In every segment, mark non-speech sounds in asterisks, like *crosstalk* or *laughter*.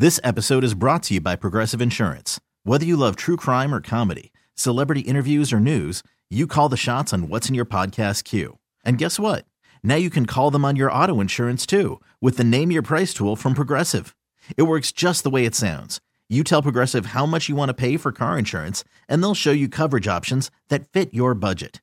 This episode is brought to you by Progressive Insurance. Whether you love true crime or comedy, celebrity interviews or news, you call the shots on what's in your podcast queue. And guess what? Now you can call them on your auto insurance too with the Name Your Price tool from Progressive. It works just the way it sounds. You tell Progressive how much you want to pay for car insurance, and they'll show you coverage options that fit your budget.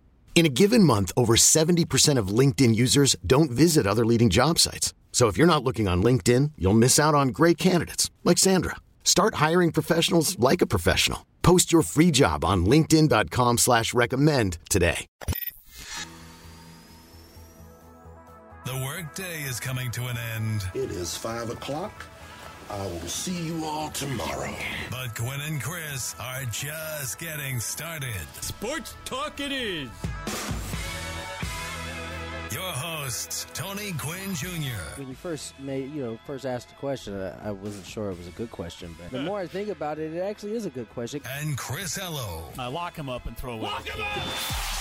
In a given month, over 70% of LinkedIn users don't visit other leading job sites. So if you're not looking on LinkedIn, you'll miss out on great candidates like Sandra. Start hiring professionals like a professional. Post your free job on LinkedIn.com slash recommend today. The workday is coming to an end. It is five o'clock. I will see you all tomorrow. But Gwynn and Chris are just getting started. Sports talk it is. Your hosts, Tony Gwynn Jr. When you first made, you know, first asked the question, I, I wasn't sure it was a good question, but the more I think about it, it actually is a good question. And Chris Ello. I lock him up and throw away. Lock him up!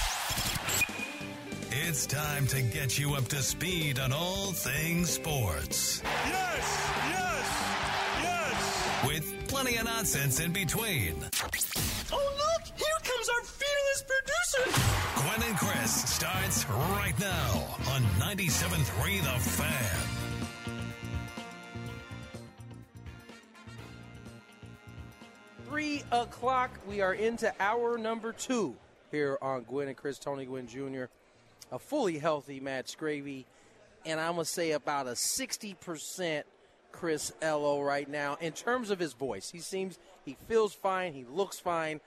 It's time to get you up to speed on all things sports. Yes, yes, yes. With plenty of nonsense in between. Oh, look! Here comes our fearless producer! Gwynn and Chris starts right now on 97.3 The Fan. Three o'clock. We are into hour number two here on Gwynn and Chris, Tony Gwynn Jr. A fully healthy Matt Scravy, and I'm gonna say about a 60% Chris Ello right now in terms of his voice. He seems he feels fine. He looks fine.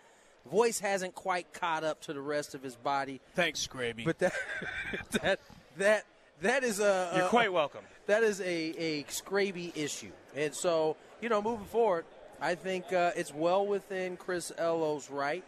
Voice hasn't quite caught up to the rest of his body. Thanks, Scraby. But that *laughs* that that that is a, You're a- quite welcome. That is a a Scraby issue, and so you know, moving forward, I think uh, it's well within Chris Ello's right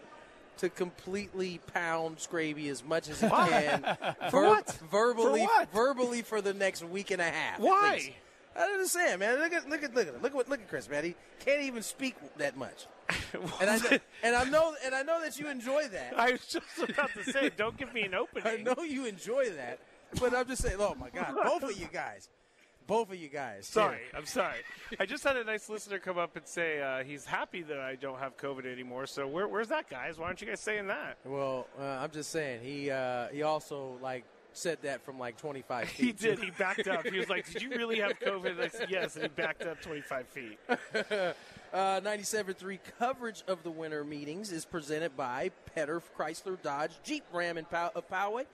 to completely pound Scraby as much as he can. *laughs* For what? Verbally, For what? verbally for the next week and a half. Why? I don't understand, man. Look at look at look at look at look at Chris, man. He can't even speak that much. *laughs* and I know, and I know and I know that you enjoy that. I was just about to say, don't give me an *laughs* opening. I know you enjoy that, but I'm just saying. Oh my God, both of you guys, both of you guys. Sorry, I'm sorry. I just had a nice listener come up and say uh, he's happy that I don't have COVID anymore. So where, where's that, guys? Why aren't you guys saying that? Well, uh, I'm just saying he uh, he also like said that from like 25 feet. He did. He backed up. He was like, "Did you really have COVID?" And I said, "Yes," and he backed up 25 feet. *laughs* Uh, 97.3 coverage of the winter meetings is presented by Petter Chrysler Dodge Jeep Ram and Pow- of Poway.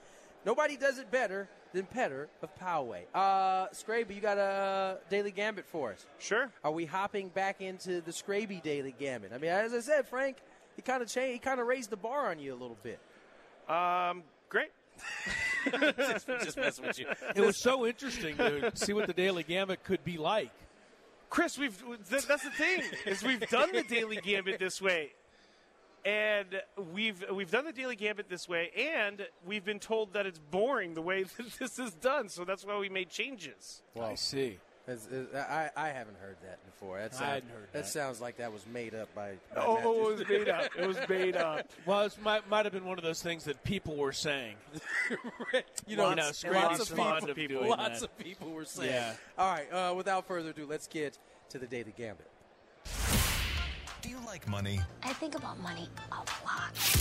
Nobody does it better than Petter of Poway. Uh, Scraby, you got a daily gambit for us. Sure. Are we hopping back into the Scraby daily gambit? I mean, as I said, Frank, he kind of changed. He kind of raised the bar on you a little bit. Um, great. *laughs* *laughs* just, just messing with you. It was so interesting to see what the Daily Gambit could be like. Chris, we've th- that's the thing is we've done the daily gambit this way, and we've we've done the daily gambit this way, and we've been told that it's boring the way *laughs* that this is done. So that's why we made changes. I see. It's- it's- I, I haven't heard that before. That I sounds, hadn't heard that. That sounds like that was made up by. by Oh, Matt. oh, it was made up. It was made up. *laughs* Well, it might, might have been one of those things that people were saying. *laughs* you know, Lots- lots, lots lots of of people, fond of doing lots that. of people were saying. Yeah. All right. Uh, without further ado, let's get to the daily gambit. Do you like money? I think about money a lot.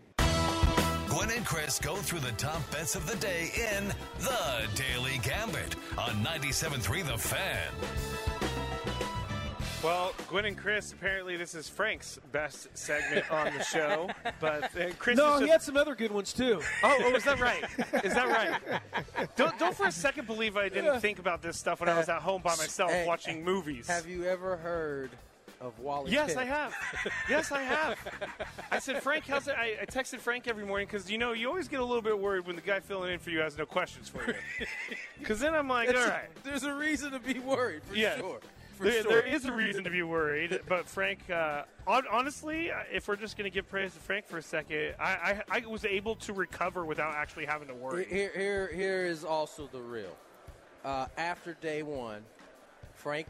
Gwynn and Chris go through the top bets of the day in The Daily Gambit on 97.3 The Fan. Well, Gwynn and Chris, apparently this is Frank's best segment on the show. But uh, Chris no, is he had some other good ones too. Oh, oh, is that right? Is that right? *laughs* Don't, don't for a second believe I didn't think about this stuff when I was at home by myself Hey, watching movies. Have you ever heard of Wally? Yes, Pitt? I have. Yes, I have. I said, Frank, how's it? I, I texted Frank every morning because you know you always get a little bit worried when the guy filling in for you has no questions for you. *laughs* Because then I'm like, all a- There's a reason to be worried for yeah. sure. For There, sure. there is a reason to be worried, but Frank, uh, hon- honestly, uh, if we're just going to give praise to Frank for a second, I, I, I was able to recover without actually having to worry. Here, here, here is also the real. Uh, after day one, Frank,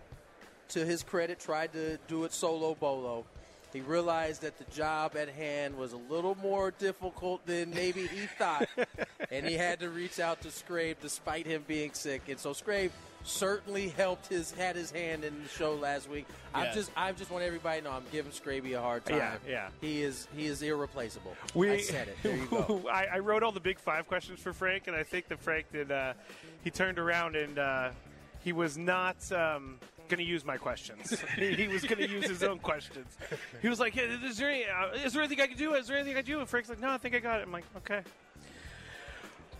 to his credit, tried to do it solo bolo. He realized that the job at hand was a little more difficult than maybe he thought, *laughs* and he had to reach out to Scrape despite him being sick. And so Scrape certainly helped his had his hand in the show last week. I'm just I just want everybody to know I'm giving Scraby a hard time. Yeah, yeah. He is he is irreplaceable. We, I said it. There you go. *laughs* I, I wrote all the big five questions for Frank, and I think that Frank did. Uh, he turned around and uh, he was not um, going to use my questions. *laughs* he, was going to use his own questions. He was like, "Hey, "Is there, any, uh, is there anything I can do? Is there anything I can do?" And Frank's like, "No, I think I got it." I'm like, "Okay."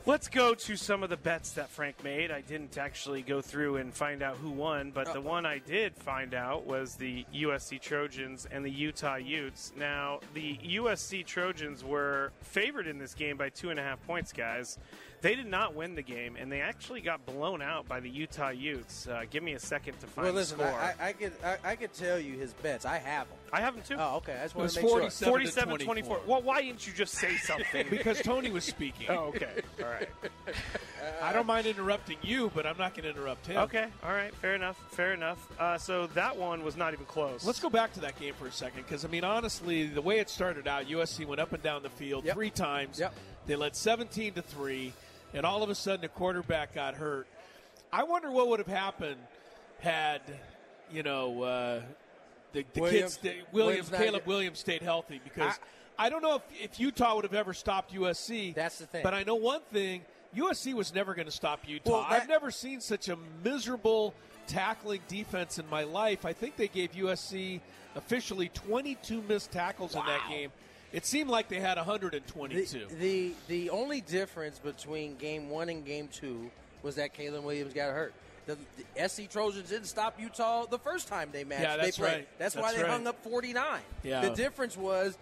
Let's go to some of the bets that Frank made. I didn't actually go through and find out who won, but the one I did find out was the USC Trojans and the Utah Utes. Now, the USC Trojans were favored in this game by two and a half points, guys. They did not win the game, and they actually got blown out by the Utah Utes. Uh, give me a second to find Well, listen, the score. I, I, I could I, I could tell you his bets. I have them. I have them too. Oh, okay. I just It want to make 47 sure. 47 24. 24. Well, why didn't you just say something? *laughs* because Tony was speaking. oh, okay. All right. *laughs* I don't mind interrupting you, but I'm not going to interrupt him. Okay. All right. Fair enough. Fair enough. Uh, so that one was not even close. Let's go back to that game for a second because I mean, honestly, the way it started out, USC went up and down the field Yep. three times. Yep. They led 17 to three, and all of a sudden, the quarterback got hurt. I wonder what would have happened had you know uh, the, the Williams- kids, Williams, Williams Caleb Williams stayed healthy because I, don't know if, if Utah would have ever stopped USC. That's the thing. But I know one thing: USC was never going to stop Utah. Well, that- I've never seen such a miserable tackling defense in my life. I think they gave USC officially 22 missed tackles in that game. It seemed like they had 122. The, the the only difference between game one and game two was that Caleb Williams got hurt. The, the SC Trojans didn't stop Utah the first time they matched. Yeah, that's they played. right. That's, why That's they hung up 49. Yeah. The difference was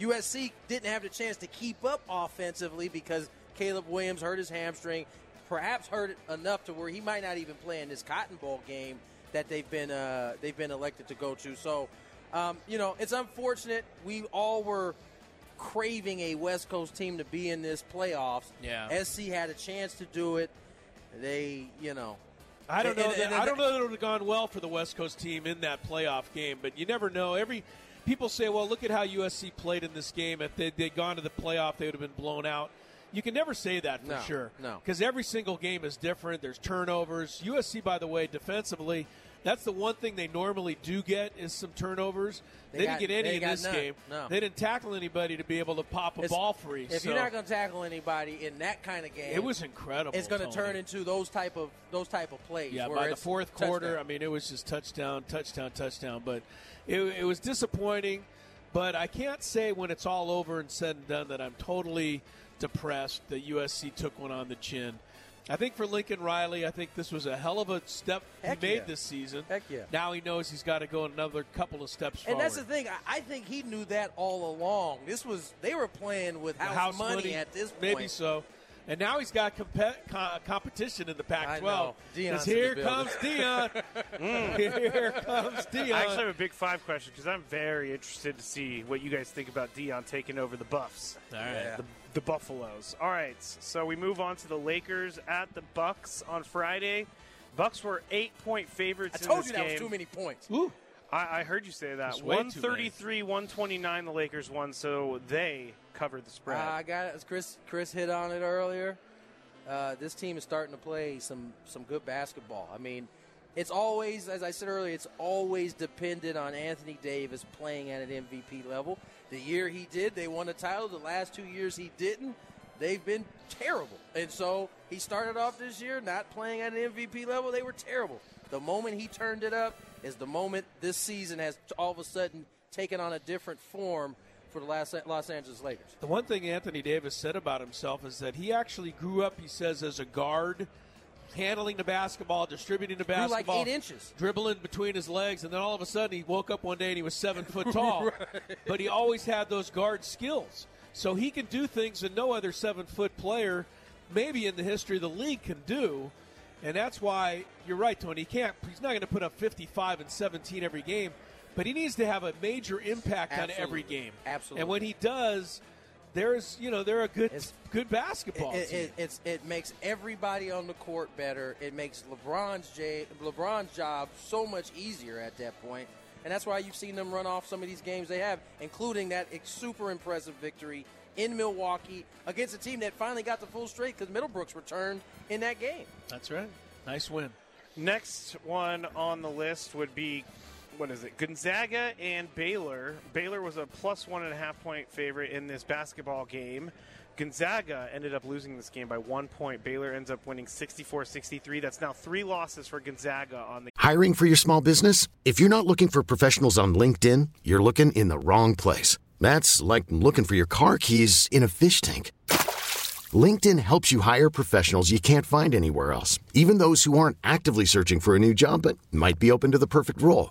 USC didn't have the chance to keep up offensively because Caleb Williams hurt his hamstring, perhaps hurt it enough to where he might not even play in this Cotton Bowl game that they've been uh, they've been elected to go to. So, um, you know, it's unfortunate. We all were craving a West Coast team to be in this playoffs. Yeah. SC had a chance to do it. They, you know, I don't know. And- that, and- I don't know that it would have gone well for the West Coast team in that playoff game, but you never know. Every people say, "Well, look at how USC played in this game. If they, they'd gone to the playoff, they would have been blown out." You can never say that for No, sure. no. because every single game is different. There's turnovers. USC, by the way, defensively, that's the one thing they normally do get is some turnovers. They They, got- didn't get any in this none. game. No. They didn't tackle anybody to be able to pop a It's- ball free. If so you're not going to tackle anybody in that kind of game, it was incredible. It's going to turn into those type of those type of plays. Yeah, where by the fourth quarter, touchdown. I mean, it was just touchdown, touchdown, touchdown. But it, it was disappointing. But I can't say when it's all over and said and done that I'm totally depressed that USC took one on the chin. I think for Lincoln Riley, I think this was a hell of a step Heck he made yeah. this season. Heck yeah. Now he knows he's got to go another couple of steps And forward. that's the thing. I, think he knew that all along. This was they were playing with The house, money, at this point. Maybe so. And now he's got compe- co- competition in the I Pac-12. know. Deion's 'Cause in the here comes Deion. *laughs* *laughs* here comes Deion. I actually have a big five question because I'm very interested to see what you guys think about Deion taking over the Buffs. All right. The, the Buffaloes. All right, so we move on to the Lakers at the Bucks on Friday. Bucks were eight point favorites I told in you that game. was too many points. Ooh. I, I heard you say that. That's way 133, 129, the Lakers won, so they covered the spread. Uh, I got it. Chris. Chris hit on it earlier. Uh, this team is starting to play some some good basketball. I mean, it's always, as I said earlier, it's always dependent on Anthony Davis playing at an MVP level. The year he did, they won a title. The last two years he didn't. they've been terrible. And so he started off this year not playing at an MVP level. They were terrible. The moment he turned it up is the moment this season has all of a sudden taken on a different form for the Los Los Angeles Lakers. The one thing Anthony Davis said about himself is that he actually grew up, he says, as a guard, handling the basketball, distributing the Grew like eight inches. dribbling between his legs, and then all of a sudden he woke up one day and he was seven foot tall. *laughs* But he always had those guard skills. So he can do things that no other seven foot player, maybe in the history of the league, can do. And that's why you're right, Tony. He can't. He's not going to put up 55 and 17 every game, but he needs to have a major impact on every game. Absolutely. And when he does, there's you know they're a good good basketball It, team. it, it's, it makes everybody on the court better. It makes LeBron's J, LeBron's job so much easier at that point. And that's why you've seen them run off some of these games they have, including that super impressive victory in Milwaukee against a team that finally got the full straight because Middlebrooks returned in that game. That's right. Nice win. Next one on the list would be what is it? Gonzaga and Baylor. Baylor was a plus one and a half point favorite in this basketball game. Gonzaga ended up losing this game by one point. Baylor ends up winning 64 63. That's now three losses for Gonzaga on the Hiring for your small business? If you're not looking for professionals on LinkedIn, you're looking in the wrong place. That's like looking for your car keys in a fish tank. LinkedIn helps you hire professionals you can't find anywhere else, even those who aren't actively searching for a new job but might be open to the perfect role.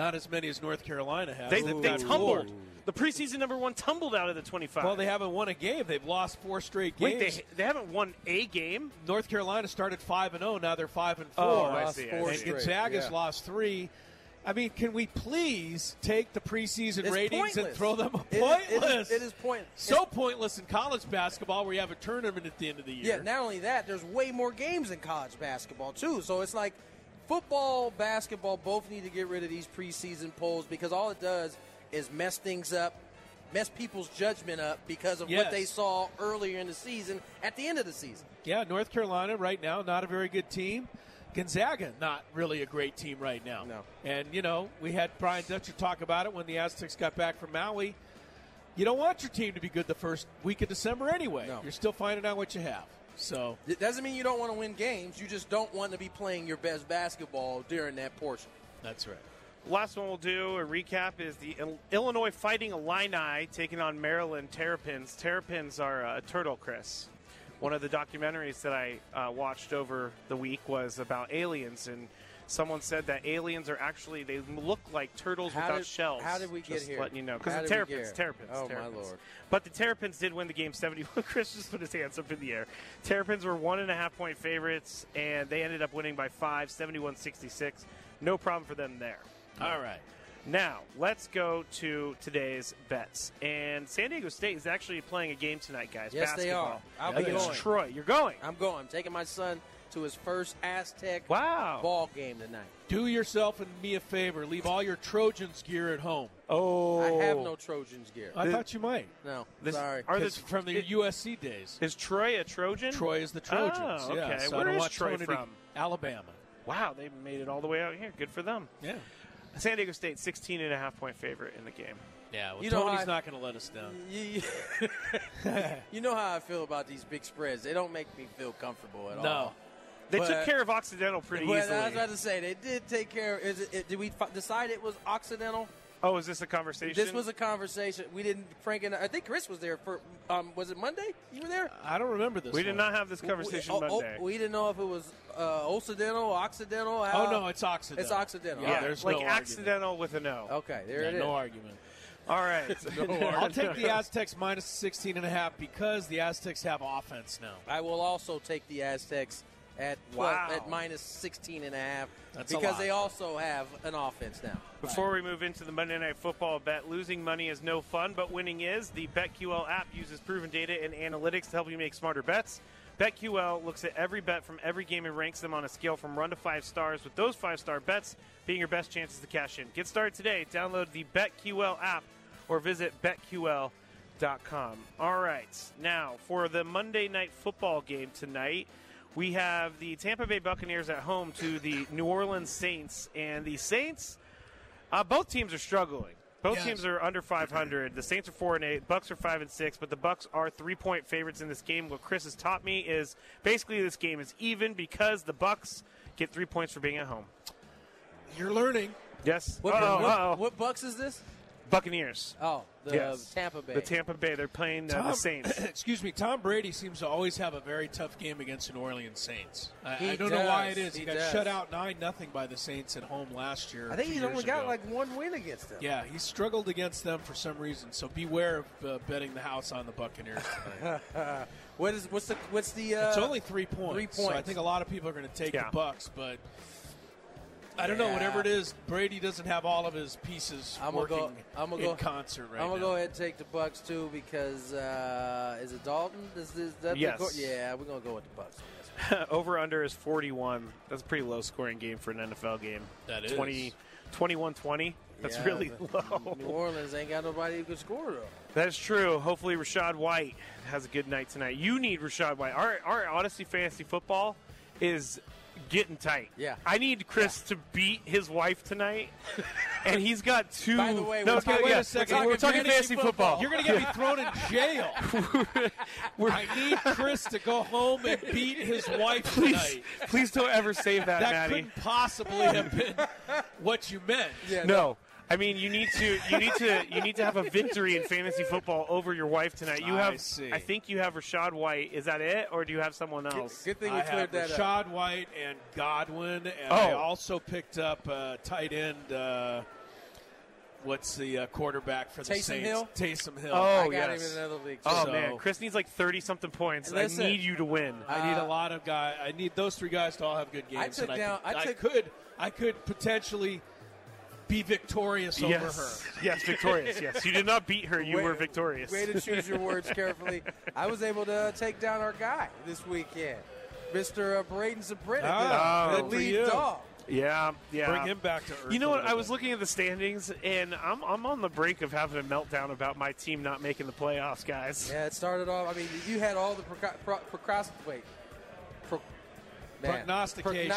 Not as many as North Carolina has. They, They've they tumbled. four. The preseason number one tumbled out of the 25. Well, they haven't won a game. They've lost four straight Wait, games. they, they haven't won a game? North Carolina started five and zero. Now they're five and four. Oh, I see, I And. Gonzaga's Yeah. lost three. I mean, can we please take the preseason It's ratings and throw them It is- it is- pointless? it is pointless. So pointless in college basketball where you have a tournament at the end of the year. Yeah, not only that, there's way more games in college basketball too. So it's like football, basketball both need to get rid of these preseason polls because all it does is mess things up, mess people's judgment up because of Yes. what they saw earlier in the season at the end of the season. Yeah, North Carolina right now not a very good team. Gonzaga not really a great team right now. No. And you know we had Brian Dutcher talk about it when the Aztecs got back from Maui. You don't want your team to be good the first week of December anyway. No. You're still finding out what you have. So It doesn't mean you don't want to win games. You just don't want to be playing your best basketball during that portion. that's right. Last one we'll do a recap is the Illinois Fighting Illini taking on Maryland Terrapins. Terrapins are a turtle, Chris. One of the documentaries that I uh, watched over the week was about aliens, and someone said that aliens are actually they look like turtles How without did- shells. how did we get Just here? Letting you know because the Terrapins? Terrapins, Oh, my Lord. But the Terrapins did win the game 71. *laughs* Chris just put his hands up in the air. Terrapins were one and a half point favorites, and they ended up winning by five, 71 66. No problem for them there. All right. Now, let's go to today's bets. And San Diego State is actually playing a game tonight, guys. Yes, they are. basketball, I'll be against going. Troy. You're going. I'm going. I'm taking my son to his first Aztec Wow. ball game tonight. Do yourself and me a favor. Leave all your Trojans gear at home. Oh. I have no Trojans gear. I thought you might. No, This- sorry. Are It's the, from the USC days. is Troy a Trojan? Troy is the Trojans. Oh, Yeah, okay. so I don't is want Troy Tony from? Alabama. Wow, they made it all the way out here. Good for them. Yeah. San Diego State, 16 and a half point favorite in the game. Yeah, well, You know Tony's how I- not going to let us down. *laughs* You, *laughs* you know how I feel about these big spreads. They don't make me feel comfortable at all. No. all. They But- took care of Occidental pretty but easily. I was about to say they did take care. Is it, it, did we f- decide it was Occidental? oh, is this a conversation? This was a conversation. We didn't. Frank and I think Chris was there for. Um, was it Monday? You were there. I don't remember this. We did not have this conversation we, oh, oh, Monday. we didn't know if it was uh, Occidental, Occidental. Oh no, it's Occidental. It's Occidental. Yeah, yeah, there's like no argument. accidental with an O. Okay, there Yeah, it is. no argument. All right. *laughs* *laughs* I'll take the Aztecs minus 16 and a half because the Aztecs have offense now. I will also take the Aztecs at Wow. plus, at minus 16 and a half That's a because lot. they also have an offense now. Before we move into the Monday Night Football bet, losing money is no fun, but winning is. The BetQL app uses proven data and analytics to help you make smarter bets. BetQL looks at every bet from every game and ranks them on a scale from 1 to 5 stars, with those 5 star bets being your best chances to cash in. Get started today. Download the BetQL app or visit BetQL.com. All right. Now, for the Monday Night Football game tonight, we have the Tampa Bay Buccaneers at home to the New Orleans Saints. And the Saints, uh, both teams are struggling. Both Yes. teams are under 500. The Saints are four and eight. Bucks are five and six. But the Bucks are three point favorites in this game. What Chris has taught me is basically this game is even because the Bucks get three points for being at home. You're learning. Yes. What, Uh-oh, what, uh-oh. what Bucks is this? Buccaneers. Oh, the Yes. Tampa Bay. The Tampa Bay. They're playing uh, the Saints. *coughs* excuse me. Tom Brady seems to always have a very tough game against the New Orleans Saints. I, He I don't know why it is. He, He got does. shut out nine nothing by the Saints at home last year. I think he's only got ago. like one win against them. Yeah, he struggled against them for some reason. So beware of uh, betting the house on the Buccaneers tonight. *laughs* what is what's the what's the? Uh, it's only three points. Three So I think a lot of people are going to take Yeah. the Bucks, but I don't know. Whatever it is, Brady doesn't have all of his pieces I'm gonna working go. I'm gonna in go concert right I'm gonna now. go ahead and take the Bucks too because uh, is it Dalton? Is, is that Yes. co- yeah, we're gonna go with the Bucks. *laughs* Over under is 41. That's a pretty low scoring game for an NFL game. That is. 20, 21-20. That's Yeah, really low. New Orleans ain't got nobody who can score though. That's true. Hopefully, Rachaad White has a good night tonight. You need Rachaad White. Our, our Odyssey Fantasy Football is getting tight. Yeah. I need Chris to beat his wife tonight, and he's got two. By the way, no, we're talking- yeah, wait a second. We're, We're talking fantasy fantasy football. You're going to get me thrown in jail. *laughs* I need Chris to go home and beat his wife please, tonight. please don't ever save that, That Maddie. couldn't possibly have been what you meant. Yeah, No. I mean, you need to you need to you need to have a victory in fantasy football over your wife tonight. You I have, see. I think you have Rachaad White. Is that it, or do you have someone else? Good thing we I have cleared that up. Rachaad White and Godwin, and I Oh. also picked up uh, tight end. Uh, what's the uh, quarterback for the Taysom Saints? Hill? Taysom Hill. Oh, I got yes. him in another league. Oh So- man, Chris needs like thirty something points. Listen, I need you to win. I need Uh, a lot of guys. I need those three guys to all have good games. I took and down- I, I could, took- could. I could potentially be victorious over yes, her. yes, victorious. Yes, you did not beat her. You Way- were victorious. Way to choose your words carefully. I was able to take down our guy this weekend, Mr. Uh, Braden Sabrina, Ah, the, good the for lead you. dog. yeah, yeah. Bring him back to earth. You know what? I was looking at the standings, and I'm I'm on the brink of having a meltdown about my team not making the playoffs, guys. Yeah, it started off. I mean, you had all the proco- pro- procrast- wait, pro- man, Prognostications.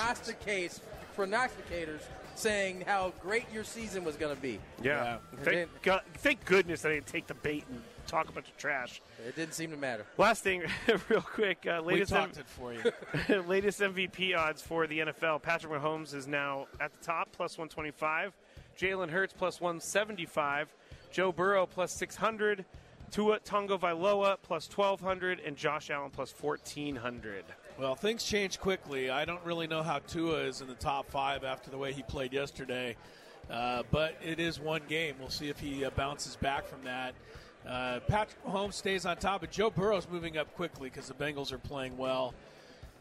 Prognosticates, prognosticators saying how great your season was going to be. Yeah. Yeah. Thank, God, thank goodness I didn't take the bait and talk a bunch of trash. It didn't seem to matter. Last thing, *laughs* real quick. Uh, We latest talked it for you. *laughs* latest MVP odds for the NFL. Patrick Mahomes is now at the top, plus 125. Jalen Hurts, plus 175. Joe Burrow, plus 600. Tua Tagovailoa, plus 1,200. And Josh Allen, plus 1,400. Well, things change quickly. I don't really know how Tua is in the top five after the way he played yesterday, uh, but it is one game. We'll see if he uh, bounces back from that. Uh, Patrick Mahomes stays on top, but Joe Burrow's moving up quickly because the Bengals are playing well.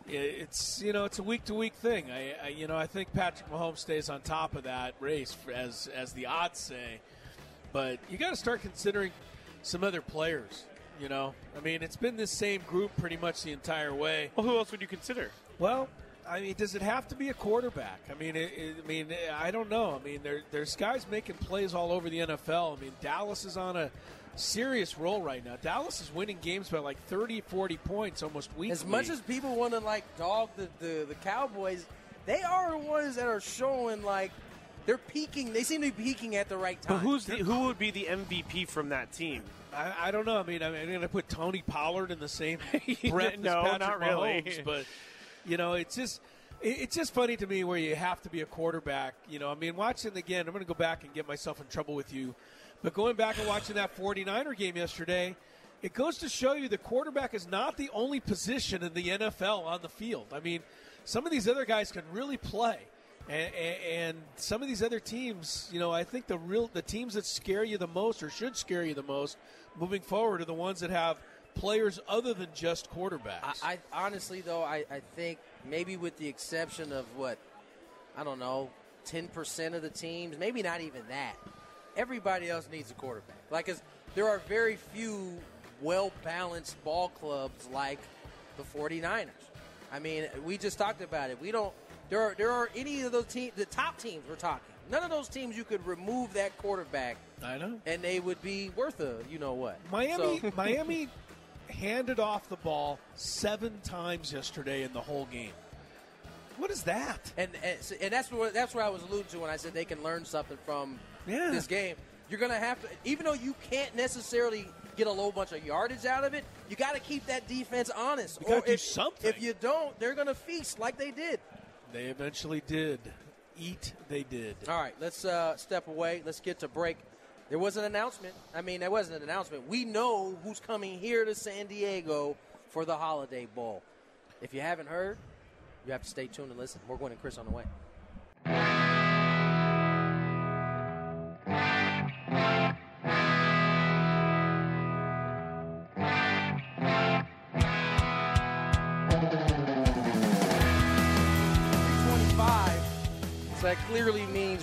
It's you know it's a week to week thing. I, I you know I think Patrick Mahomes stays on top of that race as as the odds say, but you got to start considering some other players. You know, I mean, it's been this same group pretty much the entire way. Well, who else would you consider? Well, I mean, does it have to be a quarterback? I mean, it, it- I mean, I don't know. I mean, there, there's guys making plays all over the NFL. I mean, Dallas is on a serious roll right now. Dallas is winning games by like 30, 40 points almost weekly. As much as people want to like dog the, the, the Cowboys, they are the ones that are showing like they're peaking. They seem to be peaking at the right time. But time. who's the, who would be the MVP from that team? I, I don't know. I mean, I'm going to put Tony Pollard in the same *laughs* breath No, as Patrick not really. Mahomes, but you know, it's just it's just funny to me where you have to be a quarterback. You know, I mean, watching again, I'm going to go back and get myself in trouble with you, but going back and watching that 49er game yesterday. It goes to show you the quarterback is not the only position in the NFL on the field. I mean, some of these other guys can really play. And, and, some of these other teams, you know, I think the real the teams that scare you the most or should scare you the most moving forward are the ones that have players other than just quarterbacks. I, I honestly though I, I think maybe with the exception of what I don't know ten percent of the teams, maybe not even that. Everybody else needs a quarterback. Like, 'cause there are very few well balanced ball clubs like the 49ers. I mean, we just talked about it. We don't. There are there are any of those teams, the top teams we're talking. None of those teams you could remove that quarterback. I know, and they would be worth a you know what. Miami So- *laughs* Miami handed off the ball seven times yesterday in the whole game. What is that? And and, and that's what that's where I was alluding to when I said they can learn something from Yeah. this game. You're gonna have to, even though you can't necessarily get a low bunch of yardage out of it, you got to keep that defense honest. You do something. If you don't, they're gonna feast like they did. They eventually did. Eat, they did. All right, let's uh, step away. Let's get to break. There was an announcement. I mean, there wasn't an announcement. We know who's coming here to San Diego for the Holiday Bowl. If you haven't heard, you have to stay tuned and listen. We're going to Chris on the way.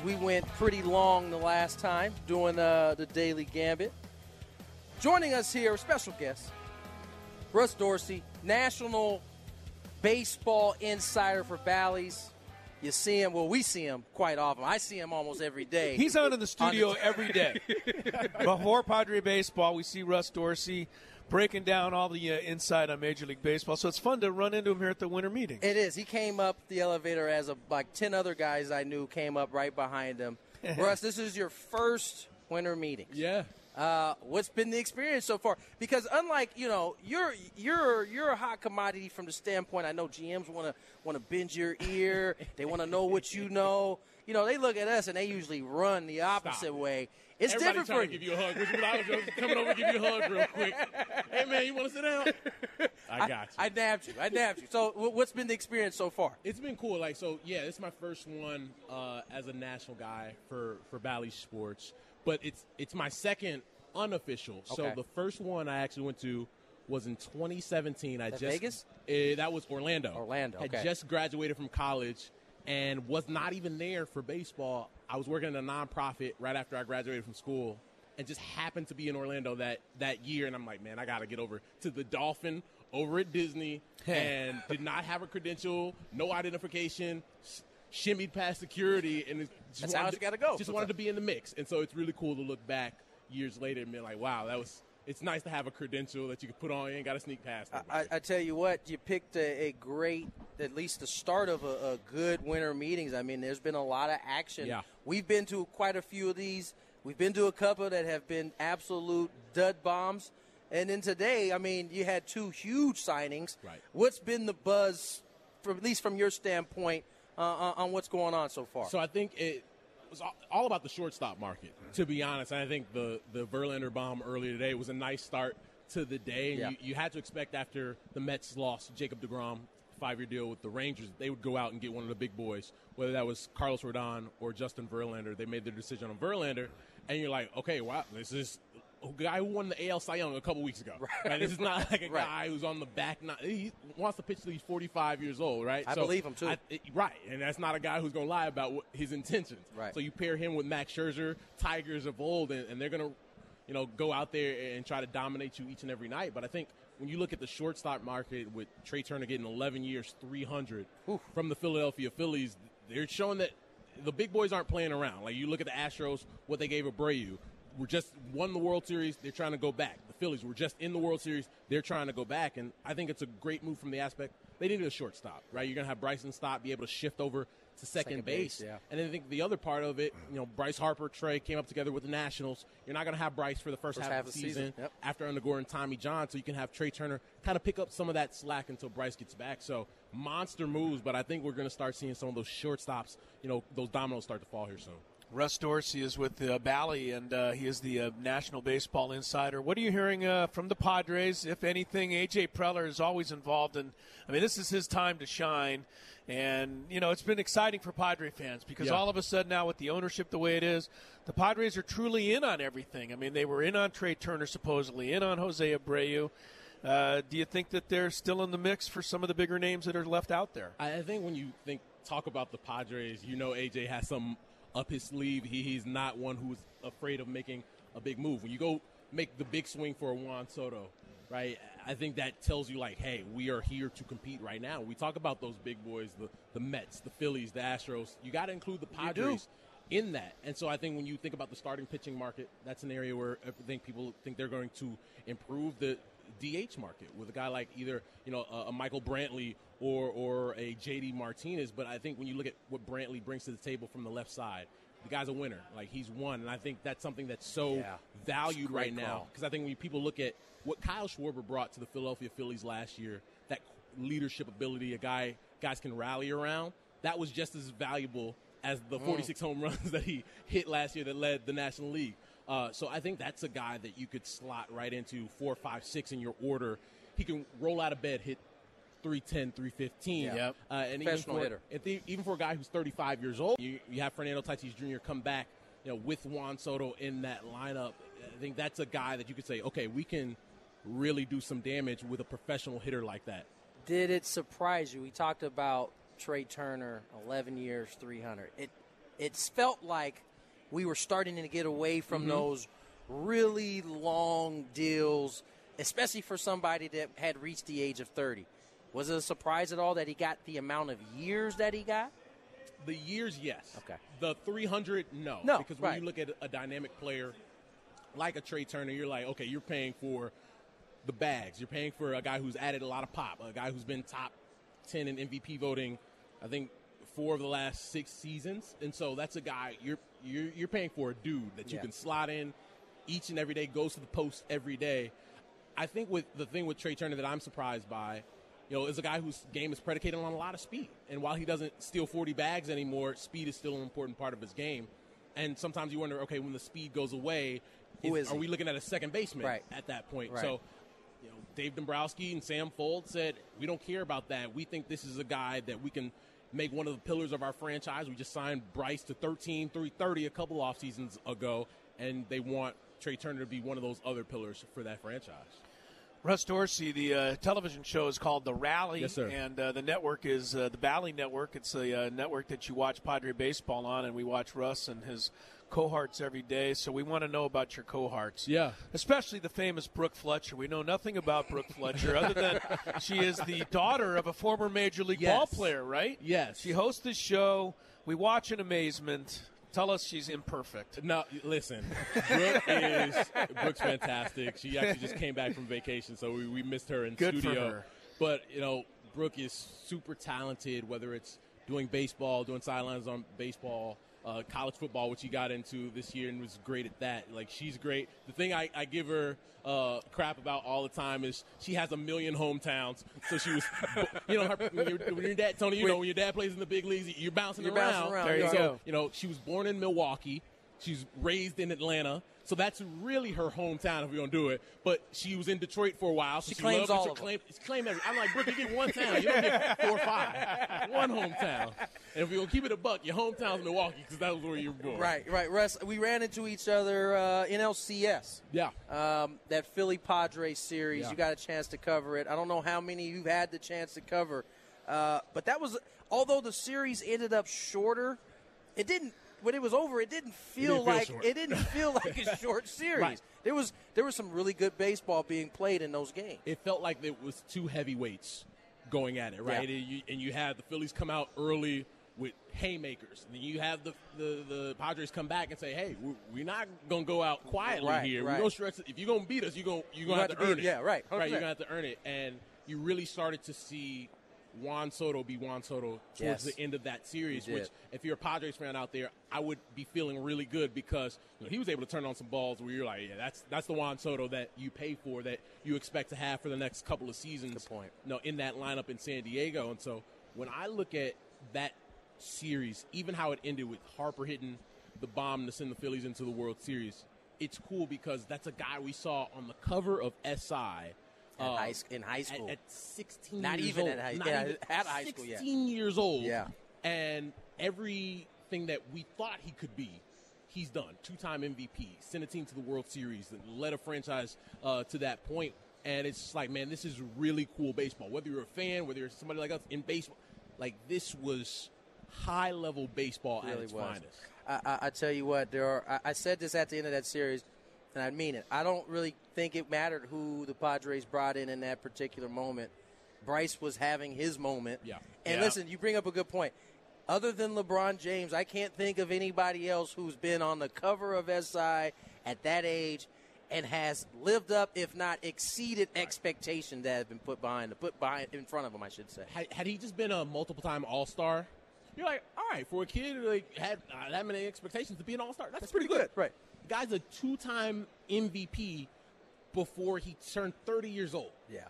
We went pretty long the last time doing uh, the Daily Gambit. Joining us here, a special guest, Russ Dorsey, National Baseball Insider for Bally's. You see him, well, we see him quite often. I see him almost every day. He's on in the studio every day. *laughs* Before Padre Baseball, we see Russ Dorsey breaking down all the uh, inside on Major League Baseball. So it's fun to run into him here at the winter meeting. It is. He came up the elevator as a, like 10 other guys I knew came up right behind him. *laughs* Russ, this is your first winter meeting. Yeah. Uh, what's been the experience so far? Because unlike you know, you're you're you're a hot commodity from the standpoint. I know GMs want to want to bend your ear. they want to know what you know. You know, they look at us and they usually run the opposite way. It's Everybody different for you. give you a hug. Which I was just coming over to give you a hug real quick. Hey man, you want to sit down? *laughs* I got you. I nabbed you. I nabbed you. So, wh- what's been the experience so far? It's been cool. Like so, yeah. This is my first one uh, as a national guy for for Bally Sports, but it's it's my second unofficial. So Okay. the first one I actually went to was in 2017. I That just Vegas? eh, that was Orlando. Orlando, okay. just graduated from college and was not even there for baseball. I was working at a nonprofit right after I graduated from school. And just happened to be in Orlando that, that year, and I'm like, man, I got to get over to the Dolphin over at Disney, *laughs* and did not have a credential, no identification, s- shimmied past security, and just That's how wanted it's gotta go Just wanted to be in the mix, and so it's really cool to look back years later and be like, wow, that was. It's nice to have a credential that you can put on. You ain't got to sneak past. I, I tell you what, you picked a, a great, at least the start of a, a good winter meetings. I mean, there's been a lot of action. Yeah. We've been to quite a few of these. We've been to a couple that have been absolute dud bombs. And then today, I mean, you had two huge signings. Right. What's been the buzz, from, at least from your standpoint, uh, on, on what's going on so far? So I think it was all- all about the shortstop market, to be honest. And I think the, the Verlander bomb earlier today was a nice start to the day. And Yeah. you, you had to expect after the Mets lost Jacob DeGrom, five year deal with the Rangers, they would go out and get one of the big boys, whether that was Carlos Rodon or Justin Verlander. They made their decision on Verlander. And you're like, okay, wow, this is a guy who won the AL Cy Young a couple weeks ago. Right. This is not like a Right. guy who's on the back. Not, he wants to pitch till he's 45 years old, right? I believe him, too. I- it- right, and that's not a guy who's going to lie about what, his intentions. Right. So you pair him with Max Scherzer, Tigers of old, and, and they're going to, you know, go out there and try to dominate you each and every night. But I think when you look at the shortstop market with Trea Turner getting 11 years, 300 from the Philadelphia Phillies, they're showing that the big boys aren't playing around. Like you look at the Astros, what they gave Abreu. We're just won the World Series. They're trying to go back. The Phillies were just in the World Series. They're trying to go back, and I think it's a great move from the aspect they needed a shortstop, right? You're going to have Bryson Stott, be able to shift over to second, Second base. base, yeah. And then I think the other part of it, you know, Bryce Harper, Trea came up together with the Nationals. You're not going to have Bryce for the first, First half, of the season, Yep. after undergoing Tommy John, so you can have Trea Turner kind of pick up some of that slack until Bryce gets back. So monster moves, but I think we're going to start seeing some of those shortstops, you know, those dominoes start to fall here soon. Russ Dorsey is with uh, Bally, and uh, he is the uh, National Baseball Insider. What are you hearing uh, from the Padres? If anything, AJ Preller is always involved, and I mean, this is his time to shine. And you know, it's been exciting for Padre fans because Yeah. all of a sudden now, with the ownership the way it is, the Padres are truly in on everything. I mean, they were in on Trea Turner, supposedly in on Jose Abreu. Uh, do you think that they're still in the mix for some of the bigger names that are left out there? I I think when you think talk about the Padres, you know AJ has some up his sleeve. He, he's not one who's afraid of making a big move. When you go make the big swing for Juan Soto, right? I think that tells you like, hey, we are here to compete right now. We talk about those big boys, the the Mets, the Phillies, the Astros. You got to include the. Padres. In that, and so I think when you think about the starting pitching market, that's an area where I think people think they're going to improve the DH market with a guy like either you know a, a Michael Brantley or or a JD Martinez. But I think when you look at what Brantley brings to the table from the left side, the guy's a winner. Like he's won, and I think that's something that's so Yeah. valued right now. Because I think when people look at what Kyle Schwarber brought to the Philadelphia Phillies last year, that leadership ability, a guy guys can rally around, that was just as valuable as the Mm. 46 home runs *laughs* that he hit last year that led the National League. Uh, so I think that's a guy that you could slot right into four, five, six in your order. He can roll out of bed, hit 310, 315. Yeah. Yep. Uh, and even Professional for, the- even for a guy who's 35 years old, you, you have Fernando Tatis Jr. come back, you know, with Juan Soto in that lineup. I think that's a guy that you could say, okay, we can really do some damage with a professional hitter like that. Did it surprise you? We talked about Trea Turner, 11 years, 300. It it felt like we were starting to get away from Mhm. those really long deals, especially for somebody that had reached the age of 30. Was it a surprise at all that he got the amount of years that he got? The years, yes. Okay. The 300, no. No, Because when right. you look at a dynamic player like a Trea Turner, you're like, okay, you're paying for the bags. You're paying for a guy who's added a lot of pop, a guy who's been top 10 in MVP voting, I think, four of the last six seasons. And so that's a guy you're you're, you're paying for a dude that you Yeah. can slot in each and every day, goes to the post every day. I think with the thing with Trea Turner that I'm surprised by, you know, is a guy whose game is predicated on a lot of speed. And while he doesn't steal 40 bags anymore, speed is still an important part of his game. And sometimes you wonder, okay, when the speed goes away, Who is- is are we looking at a second baseman Right. at that point? Right. So, you know, Dave Dombrowski and Sam Fuld said, we don't care about that. We think this is a guy that we can make one of the pillars of our franchise. We just signed Bryce to 13, 330 a couple off seasons ago, and they want Trea Turner to be one of those other pillars for that franchise. Russ Dorsey, the uh, television show is called The Rally, Yes, and uh, the network is uh, the Bally Network. It's a uh, network that you watch Padre baseball on, and we watch Russ and his cohorts every day. So we want to know about your cohorts, Yeah. especially the famous Brooke Fletcher. We know nothing about Brooke Fletcher other than *laughs* she is the daughter of a former major league Yes. ball player, right? Yes. She hosts this show. We watch in amazement. Tell us she's imperfect. No, listen. Brooke is Brooke's fantastic. She actually just came back from vacation, so we, we missed her in Good studio. her. But you know, Brooke is super talented. Whether it's doing baseball, doing sidelines on baseball, uh, college football, which she got into this year and was great at that. Like she's great. The thing I, I give her uh, crap about all the time is she has a million hometowns. So she was, *laughs* you know, her, when, you're, when your dad, Tony, you know, when your dad plays in the big leagues, you're bouncing You're around. bouncing around, There you So, go. You know, she was born in Milwaukee. She's raised in Atlanta. So that's really her hometown if we're going to do it. But she was in Detroit for a while. So She she, claims all it. of them. claim, claim every, I'm like, Brooke, you get one town. You don't get four or five. One hometown. And if we're going to keep it a buck, your hometown's Milwaukee because that was where you were born. Right, right. Russ, we ran into each other uh, in LCS. Yeah. Um, that Philly Padres series, Yeah. you got a chance to cover it. I don't know how many you've had the chance to cover, uh, but that was although the series ended up shorter, it didn't. When it was over, it didn't feel didn't feel like short. it didn't *laughs* feel like a short series. Right. There was there was some really good baseball being played in those games. It felt like it was two heavyweights going at it, right? Yeah. And, you, and you had the Phillies come out early with haymakers. And then you have the, the, the Padres come back and say, "Hey, we're, we're not gonna go out quietly Right, here. right. We're gonna stretch. it. If you're gonna beat us, you're gonna you're You gonna have, have to, to earn it. yeah, right, right. You're gonna have to earn it." And you really started to see Juan Soto be Juan Soto towards Yes. the end of that series. Which, if you're a Padres fan out there, I would be feeling really good because you know, he was able to turn on some balls where you're like, "Yeah, that's that's the Juan Soto that you pay for, that you expect to have for the next couple of seasons." Good point. No, in that lineup in San Diego. And so when I look at that series, even how it ended with Harper hitting the bomb to send the Phillies into the World Series, it's cool because that's a guy we saw on the cover of SI. At uh, high, in high school. At, at 16 Not years even old. at high- Not yeah, even- at high school, yeah. 16 years old. Yeah. And everything that we thought he could be, he's done. Two-time MVP, sent a team to the World Series, led a franchise uh, to that point. And it's like, man, this is really cool baseball. Whether you're a fan, whether you're somebody like us in baseball, like this was high-level baseball at really its was. finest. I, I, I tell you what, there are. I, I said this at the end of that series, and I mean it. I don't really think it mattered who the Padres brought in in that particular moment. Bryce was having his moment. Yeah. And Yeah. listen, you bring up a good point. Other than LeBron James, I can't think of anybody else who's been on the cover of SI at that age and has lived up, if not exceeded, expectation that have been put behind, put behind in front of him. I should say. Had, had he just been a multiple-time All-Star, you're like, all right, for a kid who like had uh, that many expectations to be an All-Star, that's, pretty good. Right. Guy's a two-time MVP before he turned 30 years old. Yeah.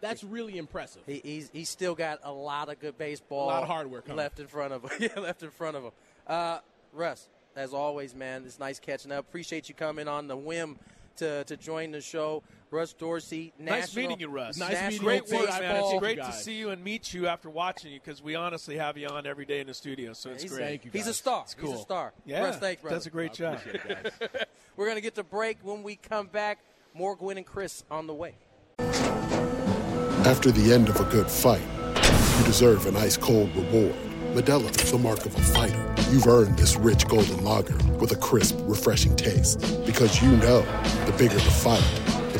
That's really impressive. He, he's he's still got a lot of good baseball, A lot of hardware coming. left in front of him. *laughs* yeah, left in front of him. Uh, Russ, as always, man, it's nice catching up. Appreciate you coming on the whim to, to join the show. Russ Dorsey, Nice meeting you, Russ. National Great work, man. It's great to see you and meet you after watching you because we honestly have you on every day in the studio, so it's He's, great. Thank you. Guys. He's a star. It's cool. He's a star. Yeah, Russ, thanks, brother. does a great job. *laughs* We're going to get to break. When we come back, more Gwynn and Chris on the way. After the end of a good fight, you deserve an ice cold reward. Modelo is the mark of a fighter. You've earned this rich golden lager with a crisp, refreshing taste. Because you know the bigger the fight, the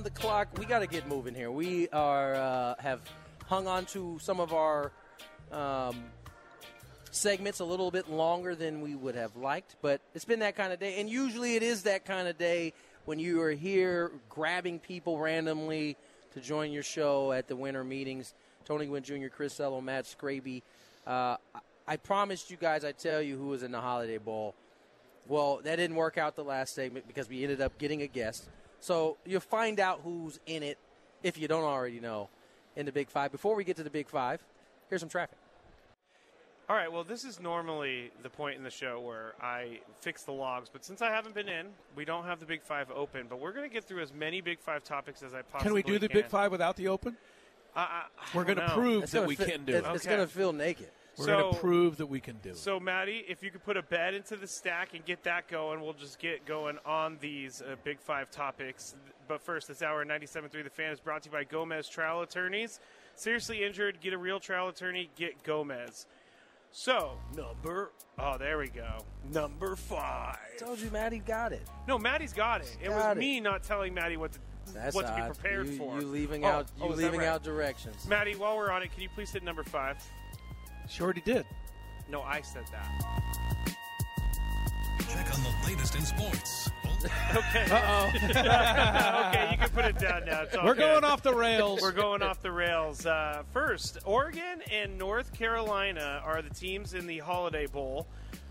on the clock. We got to get moving here. We are uh, have hung on to some of our um, segments a little bit longer than we would have liked, but it's been that kind of day. And usually, it is that kind of day when you are here grabbing people randomly to join your show at the winter meetings. Tony Gwynn Jr., Chris Ello, Matt Scraby. Uh, I- promised you guys I'd tell you who was in the Holiday Bowl. Well, that didn't work out the last segment because we ended up getting a guest. So you'll find out who's in it if you don't already know in the Big Five. Before we get to the Big Five, here's some traffic. All right, well, this is normally the point in the show where I fix the logs, but since I haven't been in, we don't have the Big Five open. But we're going to get through as many Big Five topics as I possibly Can we do the Big Five without the open? I, I, I We're going to know. prove that we can do it. It's going to feel naked. We're So- going to prove that we can do it. So, Maddie, if you could put a bet into the stack and get that going, we'll just get going on these uh, Big Five topics. But first, this hour 97.3 The Fan is brought to you by Gomez Trial Attorneys. Seriously injured, get a real trial attorney, get Gomez. So, number. Oh, there we go. Number five. Told you, Maddie got it. No, Maddie's got it. It Got was it. me not telling Maddie what to, That's what to be prepared you, for. You leaving Oh, out. You oh, leaving right? out directions. Maddie, while we're on it, can you please hit number five? She already did. No, I said that. Check on the latest in sports. *laughs* Okay. Uh-oh. *laughs* okay, you can put it down now. It's all We're good. going off the rails. We're going off the rails. Uh, first, Oregon and North Carolina are the teams in the Holiday Bowl.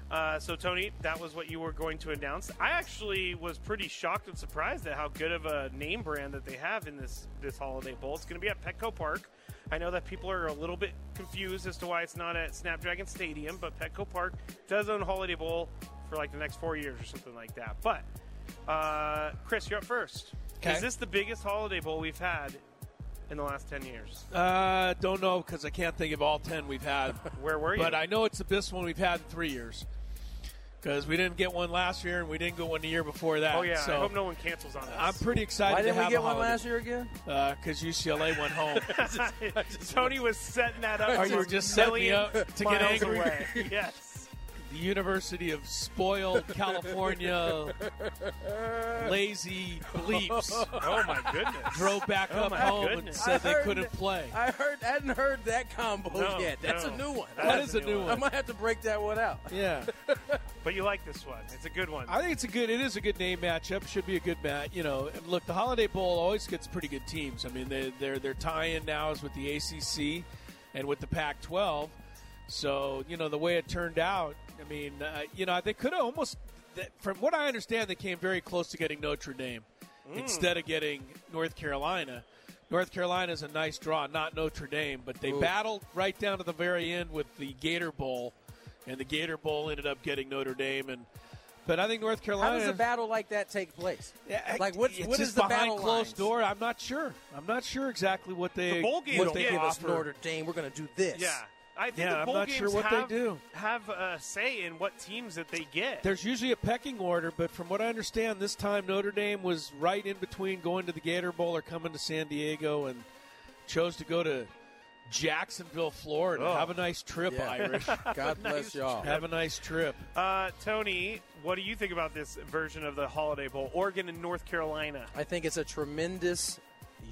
Uh, so, Tony, that was what you were going to announce. I actually was pretty shocked and surprised at how good of a name brand that they have in this this Holiday Bowl. It's going to be at Petco Park. I know that people are a little bit confused as to why it's not at Snapdragon Stadium, but Petco Park does own Holiday Bowl for like the next four years or something like that. But, uh, Chris, you're up first. Okay. Is this the biggest Holiday Bowl we've had in the last 10 years? Uh, don't know because I can't think of all ten we've had. *laughs* Where were you? But I know it's the best one we've had in three years. Because we didn't get one last year and we didn't get one the year before that. Oh, yeah. So I hope no one cancels on us. I'm pretty excited Why to didn't we have get one last year again? Uh, because UCLA went home. *laughs* Tony was setting that up. Or you were just setting me up to get miles angry. Away. *laughs* yes. The University of spoiled *laughs* California lazy bleeps. Oh, my goodness. Drove back Oh, up my home and said I they heard couldn't that- play. I heard, I hadn't heard that combo No, yet. That's no. a new one. That is a new I one. I might have to break that one out. Yeah. *laughs* But you like this one. It's a good one. I think it's a good. It is a good name matchup. Should be a good match. You know, and look, the Holiday Bowl always gets pretty good teams. I mean, they, their their tie-in now is with the ACC and with the Pac-12. So you know the way it turned out. I mean, uh, you know, they could have almost. From what I understand, they came very close to getting Notre Dame instead of getting North Carolina. North Carolina is a nice draw, not Notre Dame, but they Ooh. battled right down to the very end with the Gator Bowl, and the Gator Bowl ended up getting Notre Dame. And but I think North Carolina. How does a battle like that take place? Yeah, like what? it's What just the behind battle closed lines? door? I'm not sure. I'm not sure exactly what they The bowl games what What they they give us offer. Notre Dame, we're going to do this. yeah. I think Yeah, the I'm not games sure what they do. have a say in what teams that they get. There's usually a pecking order, but from what I understand, this time Notre Dame was right in between going to the Gator Bowl or coming to San Diego, and chose to go to Jacksonville, Florida. Oh. Have a nice trip, Yeah. Irish. *laughs* God *laughs* bless y'all. Have a nice trip. Uh, Tony, what do you think about this version of the Holiday Bowl? Oregon and North Carolina. I think it's a tremendous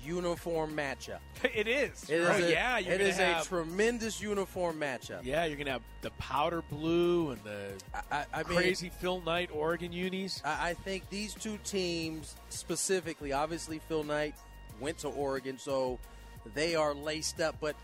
uniform matchup. *laughs* It is. It is Right, a, yeah, you're it have- a tremendous uniform matchup. Yeah, you're gonna have the powder blue and the I, I mean, crazy Phil Knight Oregon unis. I, I think these two teams specifically, obviously Phil Knight went to Oregon, so they are laced up. But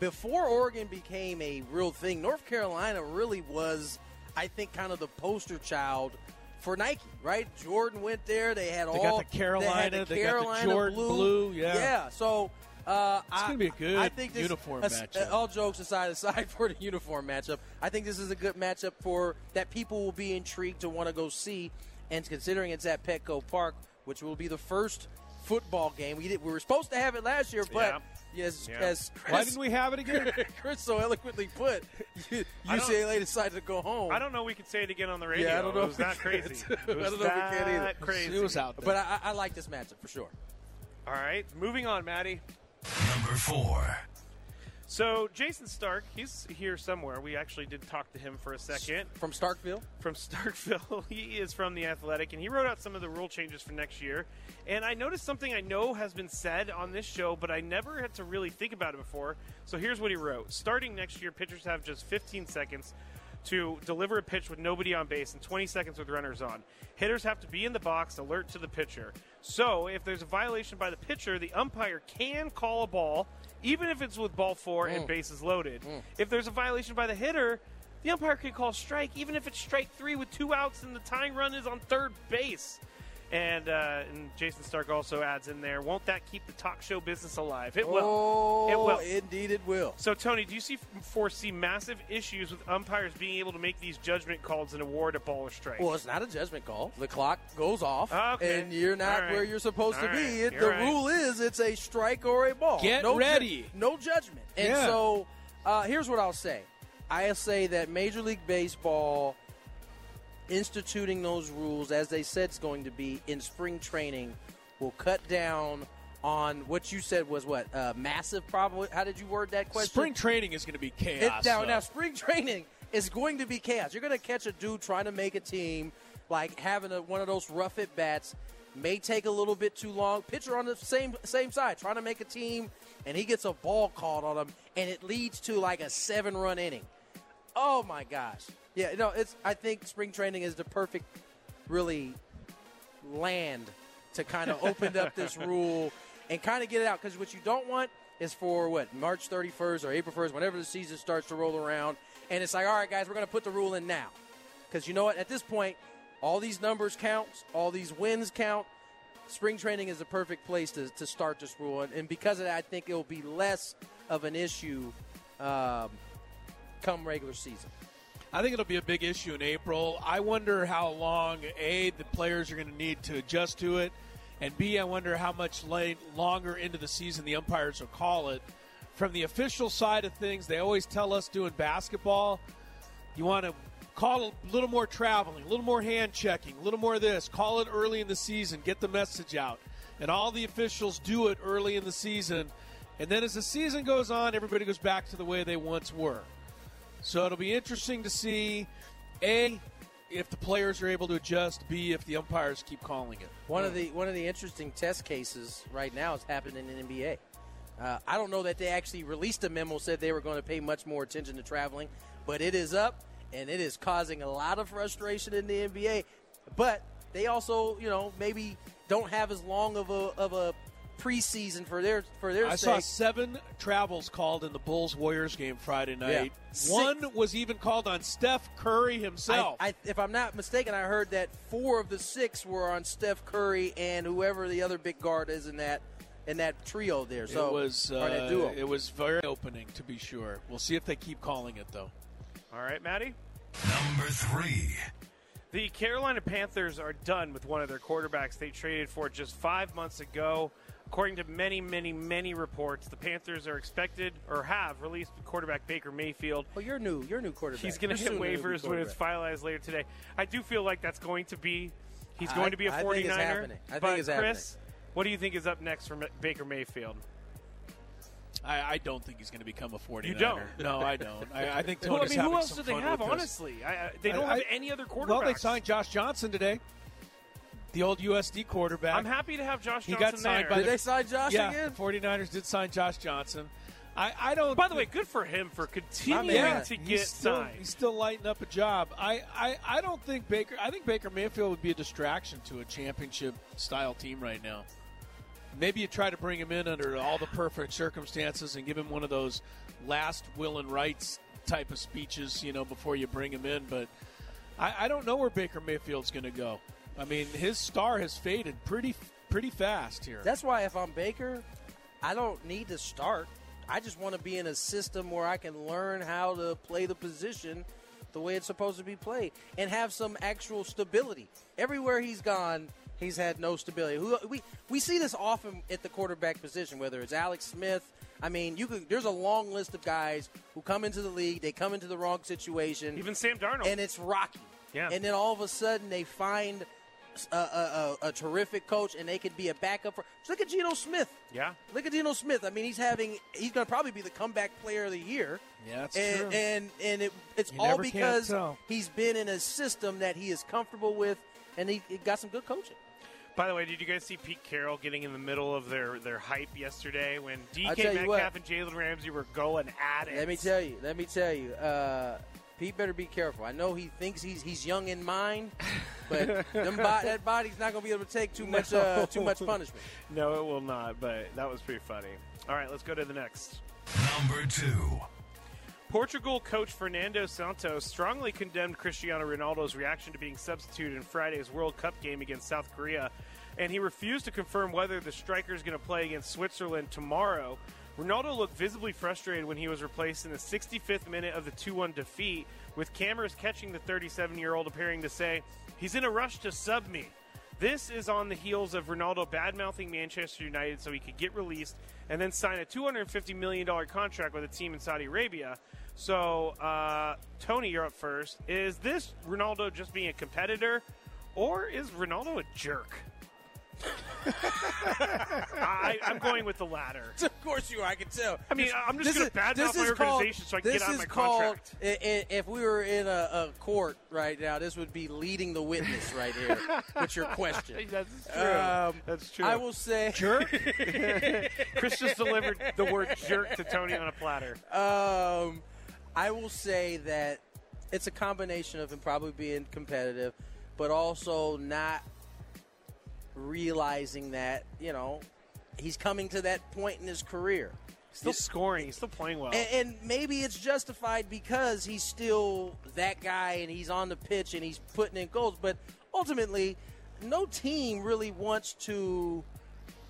before Oregon became a real thing, North Carolina really was, I think, kind of the poster child for Nike, right? Jordan went there. They had They all got the Carolina, They, had the they got the Carolina Jordan blue, yeah. yeah. So. Uh, It's I- gonna be a good I think this, uniform as- matchup. All jokes aside, *laughs* aside for the uniform matchup, I think this is a good matchup for that people will be intrigued to want to go see. And considering it's at Petco Park, which will be the first football game, we did, we were supposed to have it last year, but yes, Yeah. as Chris, Why didn't we have it again? *laughs* Chris so eloquently put, *laughs* I *laughs* don't- UCLA decided to go home. I don't know. We could say it again on the radio. Yeah, I don't know It if was we that crazy. It I was don't know if we can either. that Crazy. It was out there. But I, I like this matchup for sure. All right, moving on, Maddie. Number four. So Jayson Stark, he's here somewhere. We actually did talk to him for a second. From Starkville? From Starkville. *laughs* He is from the Athletic, and he wrote out some of the rule changes for next year. And I noticed something I know has been said on this show, but I never had to really think about it before. So here's what he wrote: Starting next year, pitchers have just 15 seconds to deliver a pitch with nobody on base and 20 seconds with runners on. Hitters have to be in the box, alert to the pitcher. So, if there's a violation by the pitcher, the umpire can call a ball, even if it's with ball four and Mm. bases loaded. If there's a violation by the hitter, the umpire can call strike, even if it's strike three with two outs and the tying run is on third base. And, uh, and Jayson Stark also adds in there, won't that keep the talk show business alive? It will. Oh, it will. indeed it will. So, Tony, do you see foresee massive issues with umpires being able to make these judgment calls and award a ball or strike? Well, it's not a judgment call. The clock goes off, Okay. and you're not All right. where you're supposed to All be. It, the right. rule is it's a strike or a ball. Get no ju- ready. no judgment. And Yeah. so, uh, here's what I'll say. I'll say that Major League Baseball instituting those rules, as they said it's going to be in spring training, will cut down on what you said was what uh, massive problem. How did you word that question? Spring training is going to be It, chaos. now, though. now, spring training is going to be chaos. You're going to catch a dude trying to make a team, like having a, one of those rough at bats. May take a little bit too long. Pitcher on the same same side trying to make a team, and he gets a ball called on him, and it leads to like a seven run inning. Oh my gosh! Yeah, no, it's. I think spring training is the perfect, really land to kind of *laughs* open up this rule and kind of get it out. Because what you don't want is for what March 31st or April 1st, whenever the season starts to roll around, and it's like, all right, guys, we're going to put the rule in now. Because you know what? At this point, all these numbers count, all these wins count. Spring training is the perfect place to, to start this rule, and, and because of that, I think it will be less of an issue um, come regular season. I think it'll be a big issue in April. I wonder how long a the players are going to need to adjust to it, and b I wonder how much late, longer into the season the umpires will call it. From the official side of things, they always tell us doing basketball, you want to call a little more traveling, a little more hand checking, a little more of this. Call it early in the season, get the message out, and all the officials do it early in the season. And then as the season goes on, everybody goes back to the way they once were. So it'll be interesting to see a if the players are able to adjust, b if the umpires keep calling it. One of the one of the interesting test cases right now is happening in NBA. Uh, I don't know that they actually released a memo said they were going to pay much more attention to traveling, but it is up and it is causing a lot of frustration in the NBA. But they also, you know, maybe don't have as long of a of a preseason for their for their. I sake. saw seven travels called in the Bulls Warriors game Friday night. Yeah. One was even called on Steph Curry himself. I, I, if I'm not mistaken, I heard that four of the six were on Steph Curry and whoever the other big guard is in that in that trio there. So it was or that uh, duo. it was very opening to be sure. We'll see if they keep calling it though. All right, Maddie. Number three. The Carolina Panthers are done with one of their quarterbacks they traded for just five months ago. According to many, many, many reports, the Panthers are expected or have released quarterback Baker Mayfield. Oh, you're new. You're new quarterback. He's going to You're hit soon gonna be waivers when it's finalized later today. I do feel like that's going to be. He's I- going to be a 49er. I think it's happening. I think but it's Chris, what do you think is up next for Baker Mayfield? I, I don't think he's going to become a 49er. You don't? No, I don't. I, I think Well, I Tony's mean, who else do they have, honestly? I, I, they don't have I- any other quarterbacks. Well, they signed Josh Johnson today, the old USD quarterback. I'm happy to have Josh Johnson He Johnson got signed there. by Did the- they sign Josh yeah, again? the 49ers did sign Josh Johnson. I, I don't. By the way, good for him for continuing yeah, to he's get still, signed. He's still lighting up a job. I, I, I don't think Baker. I think Baker Mayfield would be a distraction to a championship style team right now. Maybe you try to bring him in under all the perfect circumstances and give him one of those last will and rights type of speeches, you know, before you bring him in. But I, I don't know where Baker Mayfield's going to go. I mean, his star has faded pretty pretty fast here. That's why if I'm Baker, I don't need to start. I just want to be in a system where I can learn how to play the position the way it's supposed to be played and have some actual stability. Everywhere he's gone, he's had no stability. We we see this often at the quarterback position, whether it's Alex Smith. I mean, you could, there's a long list of guys who come into the league, they come into the wrong situation, Even Sam Darnold. and it's rocky. Yeah. And then all of a sudden they find a, a, a, a terrific coach, and they could be a backup for. Look at Geno Smith. yeah. Look at Geno Smith. I mean, he's having he's going to probably be the comeback player of the year. Yeah, that's and, true. And and it, it's You all because he's been in a system that he is comfortable with, and he, he got some good coaching. By the way, did you guys see Pete Carroll getting in the middle of their, their hype yesterday when I'll DK tell you what. Metcalf and Jalen Ramsey were going at it? Let me tell you. Let me tell you. Uh, Pete better be careful. I know he thinks he's he's young in mind, but them bo- that body's not going to be able to take too much uh, too much punishment. No, it will not, but that was pretty funny. All right, let's go to the next. Number two. Portugal coach Fernando Santos strongly condemned Cristiano Ronaldo's reaction to being substituted in Friday's World Cup game against South Korea, and he refused to confirm whether the striker is going to play against Switzerland tomorrow. Ronaldo looked visibly frustrated when he was replaced in the 65th minute of the 2 1 defeat, with cameras catching the 37 year old appearing to say, He's in a rush to sub me. This is on the heels of Ronaldo badmouthing Manchester United so he could get released and then sign a $250 million contract with a team in Saudi Arabia. So, uh, Tony, you're up first. Is this Ronaldo just being a competitor, or is Ronaldo a jerk? I, I'm going with the latter. *laughs* of course you are. I can tell. I mean, I'm just gonna badmouth my is called- organization so I can get out of is my called- contract. i- i- If we were in a, a court right now, this would be leading the witness right here with your question. *laughs* That's true. Um, That's true. I will say *laughs* jerk. Chris just delivered the word jerk to Tony on a platter. Um, I will say that it's a combination of him probably being competitive, but also not realizing that you know he's coming to that point in his career. Still scoring. He's still playing well. And, and maybe it's justified because he's still that guy and he's on the pitch and he's putting in goals. But ultimately, no team really wants to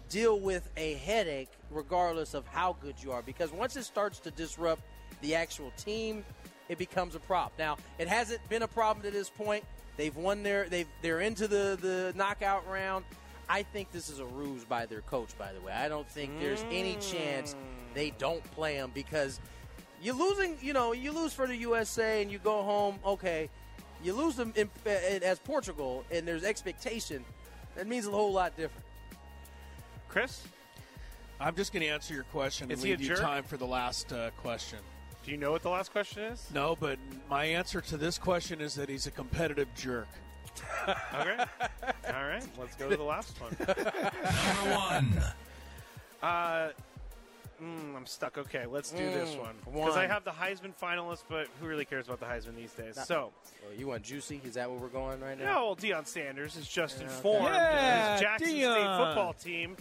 deal with a headache regardless of how good you are because once it starts to disrupt the actual team, it becomes a problem. Now, it hasn't been a problem to this point. They've won their they've they're into the the knockout round. I think this is a ruse by their coach, by the way. I don't think there's any chance they don't play him because you're losing, you know, you lose for the USA and you go home, okay. You lose them in, in, as Portugal and there's expectation. That means a whole lot different. Chris? I'm just going to answer your question Is and he a leave you jerk? time for the last uh, question. Do you know what the last question is? No, but my answer to this question is that he's a competitive jerk. *laughs* okay. All right. Let's go to the last one. *laughs* Number one. Uh, mm, I'm stuck. Okay, let's do this Mm, one because I one. have the Heisman finalists, but who really cares about the Heisman these days? Not- So, Oh, you want juicy? Is that where we're going right now? no, well, Deion Sanders is just Yeah, okay. informed Yeah, his Jackson State Deion. football team.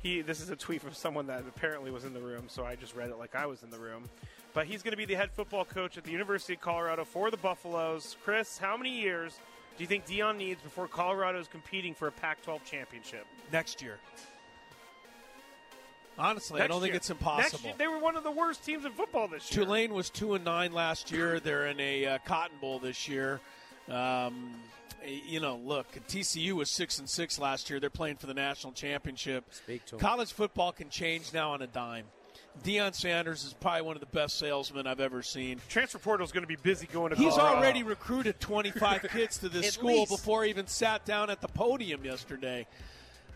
He. This is a tweet from someone that apparently was in the room, so I just read it like I was in the room. But he's going to be the head football coach at the University of Colorado for the Buffaloes. Chris, how many years do you think Deion needs before Colorado is competing for a Pac-12 championship? Next year. Honestly, I don't think it's impossible. year, they were one of the worst teams in football this year. Tulane was two and nine last year. They're in a uh, Cotton Bowl this year. Um, you know, look, TCU was six and six last year. They're playing for the national championship. Speak to 'em. College football can change now on a dime. Deion Sanders is probably one of the best salesmen I've ever seen. Transfer portal is going to be busy going to He's Colorado. already recruited 25 *laughs* kids to this school least. before he even sat down at the podium yesterday.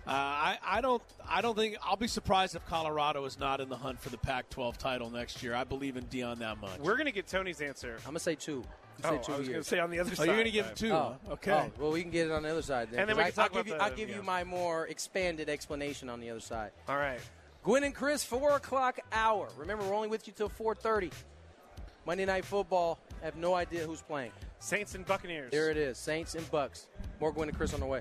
Uh, I, I don't. I don't think. I'll be surprised if Colorado is not in the hunt for the Pac-12 title next year. I believe in Deion that much. We're going to get Tony's answer. I'm gonna say two. Oh, Say I two was going to say on the other Oh, side. you're going to give him two? Oh. Okay. oh, well, we can get it on the other side then. And then 'cause we can I, talk will give about you, I'll give yeah. you my more expanded explanation on the other side. All right. Gwynn and Chris, four o'clock hour. Remember, we're only with you till four thirty. Monday Night Football. I have no idea who's playing. Saints and Buccaneers. There it is. Saints and Bucks. More Gwynn and Chris on the way.